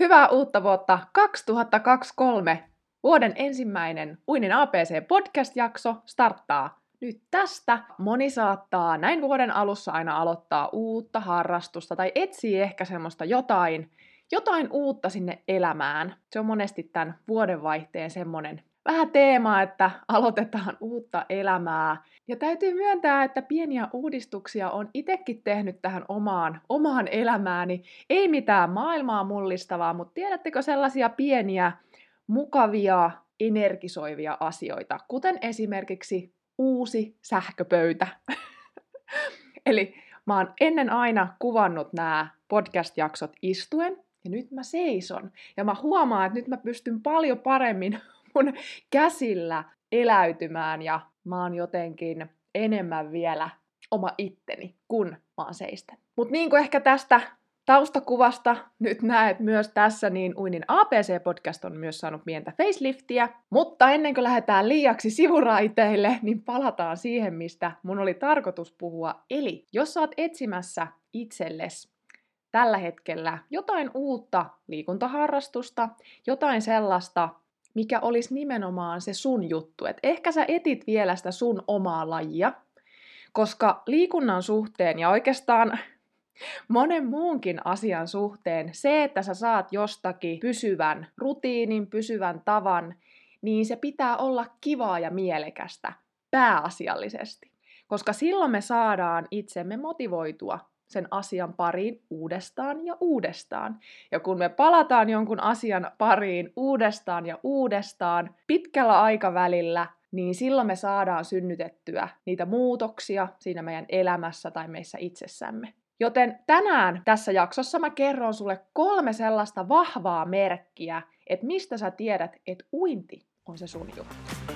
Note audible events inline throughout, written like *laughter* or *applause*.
Hyvää uutta vuotta 2023! Vuoden ensimmäinen Uinin APC podcast-jakso starttaa nyt tästä. Moni saattaa näin vuoden alussa aina aloittaa uutta harrastusta tai etsii ehkä semmoista jotain, jotain uutta sinne elämään. Se on monesti tämän vuodenvaihteen semmoinen vähän teema, että aloitetaan uutta elämää. Ja täytyy myöntää, että pieniä uudistuksia on itekin tehnyt tähän omaan, omaan elämääni. Ei mitään maailmaa mullistavaa, mutta tiedättekö sellaisia pieniä, mukavia, energisoivia asioita, kuten esimerkiksi uusi sähköpöytä. *laughs* Eli mä oon ennen aina kuvannut nämä podcast-jaksot istuen, ja nyt mä seison. Ja mä huomaan, että nyt mä pystyn paljon paremmin mun käsillä eläytymään ja mä oon jotenkin enemmän vielä oma itteni, kun mä oon seisten. Mutta niin kuin ehkä tästä taustakuvasta nyt näet myös tässä, niin Uinin APC-podcast on myös saanut pientä faceliftiä. Mutta ennen kuin lähdetään liiaksi sivuraiteille, niin palataan siihen, mistä mun oli tarkoitus puhua. Eli jos oot etsimässä itsellesi tällä hetkellä jotain uutta liikuntaharrastusta, jotain sellaista, mikä olisi nimenomaan se sun juttu. Et ehkä sä etit vielä sitä sun omaa lajia, koska liikunnan suhteen ja oikeastaan *laughs* monen muunkin asian suhteen se, että sä saat jostakin pysyvän rutiinin, pysyvän tavan, niin se pitää olla kivaa ja mielekästä pääasiallisesti. Koska silloin me saadaan itsemme motivoitua sen asian pariin uudestaan ja uudestaan. Ja kun me palataan jonkun asian pariin uudestaan ja uudestaan pitkällä aikavälillä, niin silloin me saadaan synnytettyä niitä muutoksia siinä meidän elämässä tai meissä itsessämme. Joten tänään tässä jaksossa mä kerron sulle kolme sellaista vahvaa merkkiä, että mistä sä tiedät, että uinti on se sun juttu.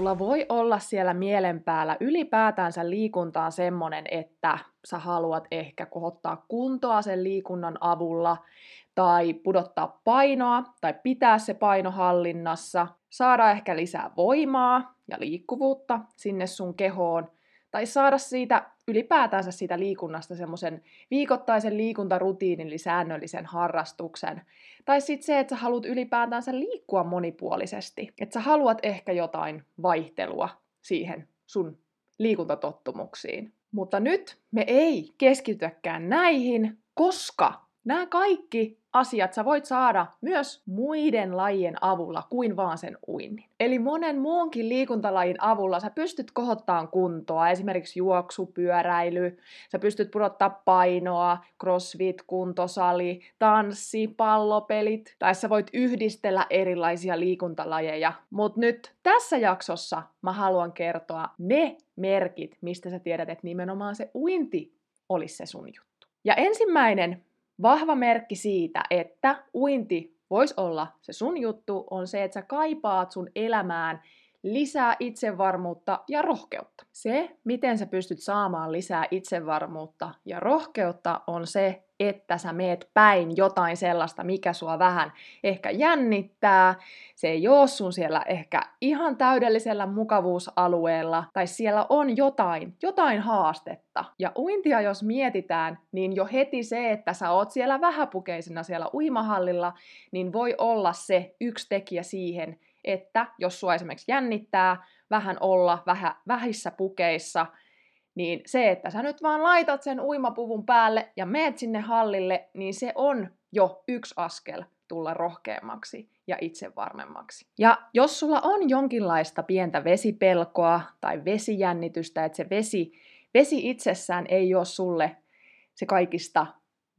Sulla voi olla siellä mielen päällä ylipäätänsä liikuntaan semmonen, että sä haluat ehkä kohottaa kuntoa sen liikunnan avulla, tai pudottaa painoa, tai pitää se paino hallinnassa, saada ehkä lisää voimaa ja liikkuvuutta sinne sun kehoon, tai saada siitä ylipäätänsä siitä liikunnasta semmoisen viikoittaisen liikuntarutiinin eli säännöllisen harrastuksen. Tai sitten se, että sä haluat ylipäätänsä liikkua monipuolisesti. Että sä haluat ehkä jotain vaihtelua siihen sun liikuntatottumuksiin. Mutta nyt me ei keskitytäkään näihin, koska nämä kaikki asiat sä voit saada myös muiden lajien avulla kuin vaan sen uinnin. Eli monen muunkin liikuntalajin avulla sä pystyt kohottaan kuntoa, esimerkiksi juoksu, pyöräily, sä pystyt pudottaa painoa, crossfit, kuntosali, tanssi, pallopelit, tai sä voit yhdistellä erilaisia liikuntalajeja. Mutta nyt tässä jaksossa mä haluan kertoa ne merkit, mistä sä tiedät, että nimenomaan se uinti olisi se sun juttu. Ja ensimmäinen Vahva merkki siitä, että uinti voisi olla se sun juttu, on se, että sä kaipaat sun elämään lisää itsevarmuutta ja rohkeutta. Se, miten sä pystyt saamaan lisää itsevarmuutta ja rohkeutta, on se, että sä meet päin jotain sellaista, mikä sua vähän ehkä jännittää. Se ei oo sun siellä ehkä ihan täydellisellä mukavuusalueella, tai siellä on jotain, jotain haastetta. Ja uintia jos mietitään, niin jo heti se, että sä oot siellä vähäpukeisena siellä uimahallilla, niin voi olla se yksi tekijä siihen, että jos sua esimerkiksi jännittää vähän olla vähän, vähissä pukeissa, niin se, että sä nyt vaan laitat sen uimapuvun päälle ja meet sinne hallille, niin se on jo yksi askel tulla rohkeammaksi ja itsevarmemmaksi. Ja jos sulla on jonkinlaista pientä vesipelkoa tai vesijännitystä, että se vesi, vesi itsessään ei ole sulle se kaikista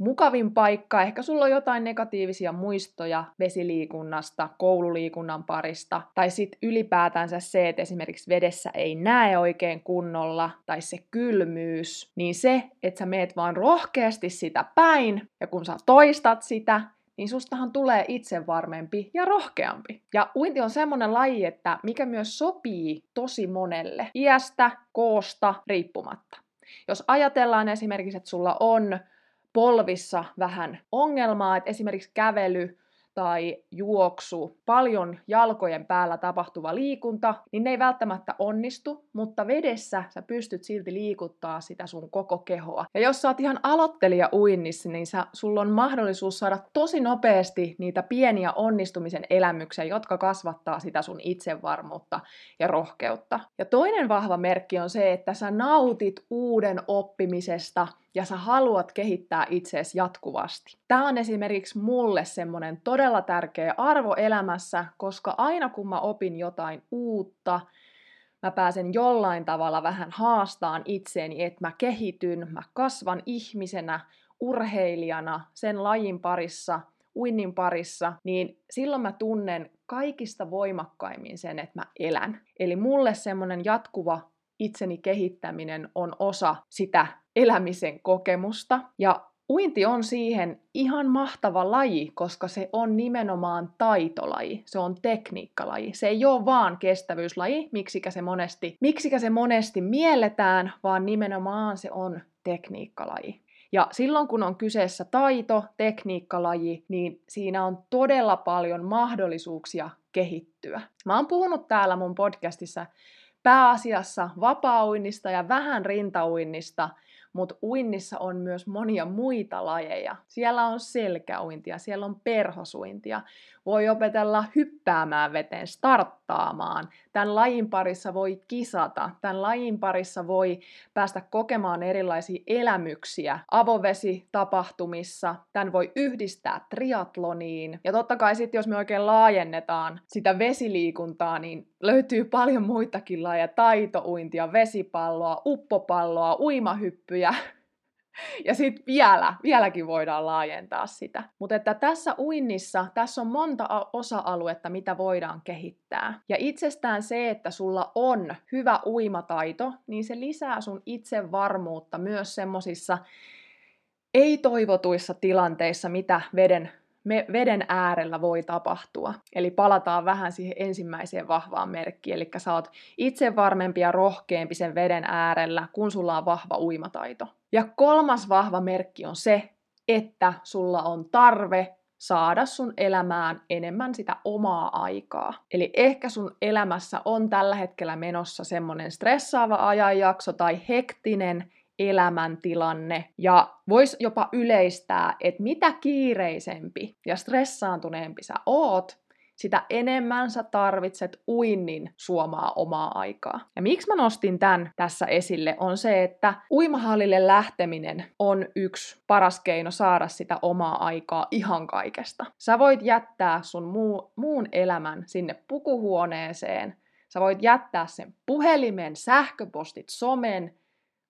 mukavin paikka. Ehkä sulla on jotain negatiivisia muistoja vesiliikunnasta, koululiikunnan parista, tai sitten ylipäätänsä se, että esimerkiksi vedessä ei näe oikein kunnolla, tai se kylmyys, niin se, että sä meet vaan rohkeasti sitä päin, ja kun sä toistat sitä, niin sustahan tulee itse varmempi ja rohkeampi. Ja uinti on semmonen laji, että mikä myös sopii tosi monelle, iästä, koosta riippumatta. Jos ajatellaan esimerkiksi, että sulla on polvissa vähän ongelmaa, että esimerkiksi kävely tai juoksu, paljon jalkojen päällä tapahtuva liikunta, niin ne ei välttämättä onnistu, mutta vedessä sä pystyt silti liikuttaa sitä sun koko kehoa. Ja jos sä oot ihan aloittelija uinnissa, niin sä, sulla on mahdollisuus saada tosi nopeasti niitä pieniä onnistumisen elämyksiä, jotka kasvattaa sitä sun itsevarmuutta ja rohkeutta. Ja toinen vahva merkki on se, että sä nautit uuden oppimisesta ja sä haluat kehittää itseesi jatkuvasti. Tämä on esimerkiksi mulle semmonen todella tärkeä arvo elämässä, koska aina kun mä opin jotain uutta, mä pääsen jollain tavalla vähän haastaan itseeni, että mä kehityn, mä kasvan ihmisenä, urheilijana, sen lajin parissa, uinnin parissa, niin silloin mä tunnen kaikista voimakkaimmin sen, että mä elän. Eli mulle semmoinen jatkuva itseni kehittäminen on osa sitä elämisen kokemusta. Ja uinti on siihen ihan mahtava laji, koska se on nimenomaan taitolaji, se on tekniikkalaji. Se ei ole vaan kestävyyslaji, miksikä se monesti, miksikä se monesti mielletään, vaan nimenomaan se on tekniikkalaji. Ja silloin kun on kyseessä taito, tekniikkalaji, niin siinä on todella paljon mahdollisuuksia kehittyä. Mä oon puhunut täällä mun podcastissa pääasiassa vapaa-uinnista ja vähän rintauinnista, mutta uinnissa on myös monia muita lajeja. Siellä on selkäuintia, siellä on perhosuintia, voi opetella hyppäämään veteen, starttaamaan. Tämän lajin parissa voi kisata, tämän lajin parissa voi päästä kokemaan erilaisia elämyksiä avovesitapahtumissa. Tämän voi yhdistää triatloniin. Ja totta kai sitten, jos me oikein laajennetaan sitä vesiliikuntaa, niin löytyy paljon muitakin lajeja. Taitouintia, vesipalloa, uppopalloa, uimahyppyjä, *laughs* ja sitten vielä, vieläkin voidaan laajentaa sitä. Mutta että tässä uinnissa, tässä on monta osa-aluetta, mitä voidaan kehittää. Ja itsestään se, että sulla on hyvä uimataito, niin se lisää sun itsevarmuutta myös semmosissa ei-toivotuissa tilanteissa, mitä veden me veden äärellä voi tapahtua. Eli palataan vähän siihen ensimmäiseen vahvaan merkkiin, eli sä oot itse varmempi ja rohkeampi sen veden äärellä, kun sulla on vahva uimataito. Ja kolmas vahva merkki on se, että sulla on tarve saada sun elämään enemmän sitä omaa aikaa. Eli ehkä sun elämässä on tällä hetkellä menossa semmonen stressaava ajanjakso tai hektinen elämäntilanne ja voisi jopa yleistää, että mitä kiireisempi ja stressaantuneempi sä oot, sitä enemmän sä tarvitset uinnin suomaa omaa aikaa. Ja miksi mä nostin tämän tässä esille on se, että uimahallille lähteminen on yksi paras keino saada sitä omaa aikaa ihan kaikesta. Sä voit jättää sun muu, muun elämän sinne pukuhuoneeseen, sä voit jättää sen puhelimen, sähköpostit, somen,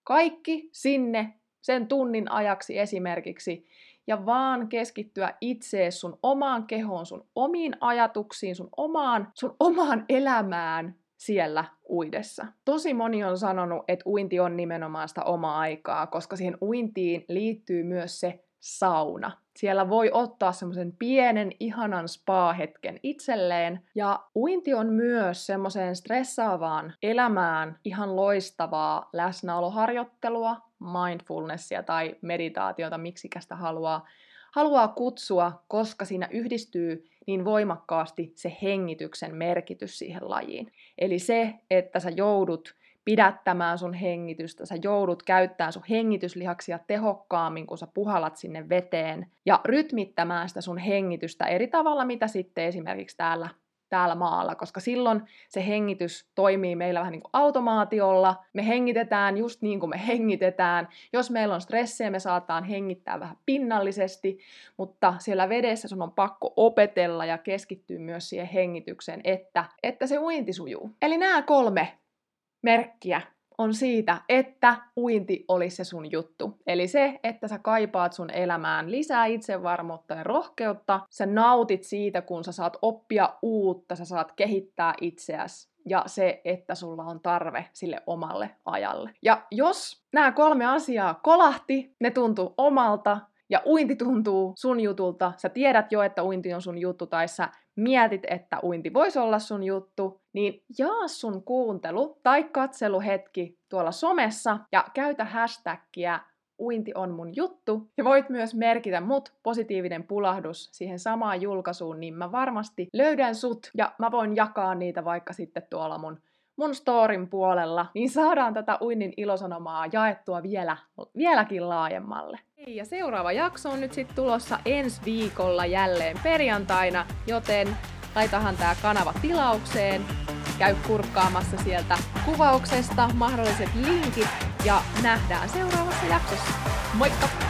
kaikki sinne sen tunnin ajaksi esimerkiksi ja vaan keskittyä itseesi, sun omaan kehoon, sun omiin ajatuksiin, sun omaan, sun omaan elämään siellä uidessa. Tosi moni on sanonut, että uinti on nimenomaan sitä omaa aikaa, koska siihen uintiin liittyy myös se sauna. Siellä voi ottaa semmoisen pienen, ihanan spa-hetken itselleen. Ja uinti on myös semmoiseen stressaavaan elämään ihan loistavaa läsnäoloharjoittelua, mindfulnessia tai meditaatiota, miksikästä haluaa, haluaa kutsua, koska siinä yhdistyy niin voimakkaasti se hengityksen merkitys siihen lajiin. Eli se, että sä joudut pidättämään sun hengitystä, sä joudut käyttämään sun hengityslihaksia tehokkaammin, kun sä puhalat sinne veteen, ja rytmittämään sitä sun hengitystä eri tavalla, mitä sitten esimerkiksi täällä täällä maalla, koska silloin se hengitys toimii meillä vähän niin kuin automaatiolla. Me hengitetään just niin kuin me hengitetään. Jos meillä on stressejä, me saataan hengittää vähän pinnallisesti, mutta siellä vedessä sun on pakko opetella ja keskittyä myös siihen hengitykseen, että, että se uinti sujuu. Eli nämä kolme merkkiä on siitä, että uinti olisi se sun juttu. Eli se, että sä kaipaat sun elämään lisää itsevarmuutta ja rohkeutta, sä nautit siitä, kun sä saat oppia uutta, sä saat kehittää itseäsi ja se, että sulla on tarve sille omalle ajalle. Ja jos nämä kolme asiaa kolahti, ne tuntuu omalta, ja uinti tuntuu sun jutulta, sä tiedät jo, että uinti on sun juttu, tai sä mietit, että uinti voisi olla sun juttu, niin jaa sun kuuntelu tai katseluhetki tuolla somessa ja käytä hashtagia uinti on mun juttu. Ja voit myös merkitä mut positiivinen pulahdus siihen samaan julkaisuun, niin mä varmasti löydän sut ja mä voin jakaa niitä vaikka sitten tuolla mun mun storin puolella, niin saadaan tätä uinnin ilosanomaa jaettua vielä, vieläkin laajemmalle. Ja seuraava jakso on nyt sitten tulossa ensi viikolla jälleen perjantaina, joten laitahan tämä kanava tilaukseen, käy kurkkaamassa sieltä kuvauksesta mahdolliset linkit ja nähdään seuraavassa jaksossa. Moikka!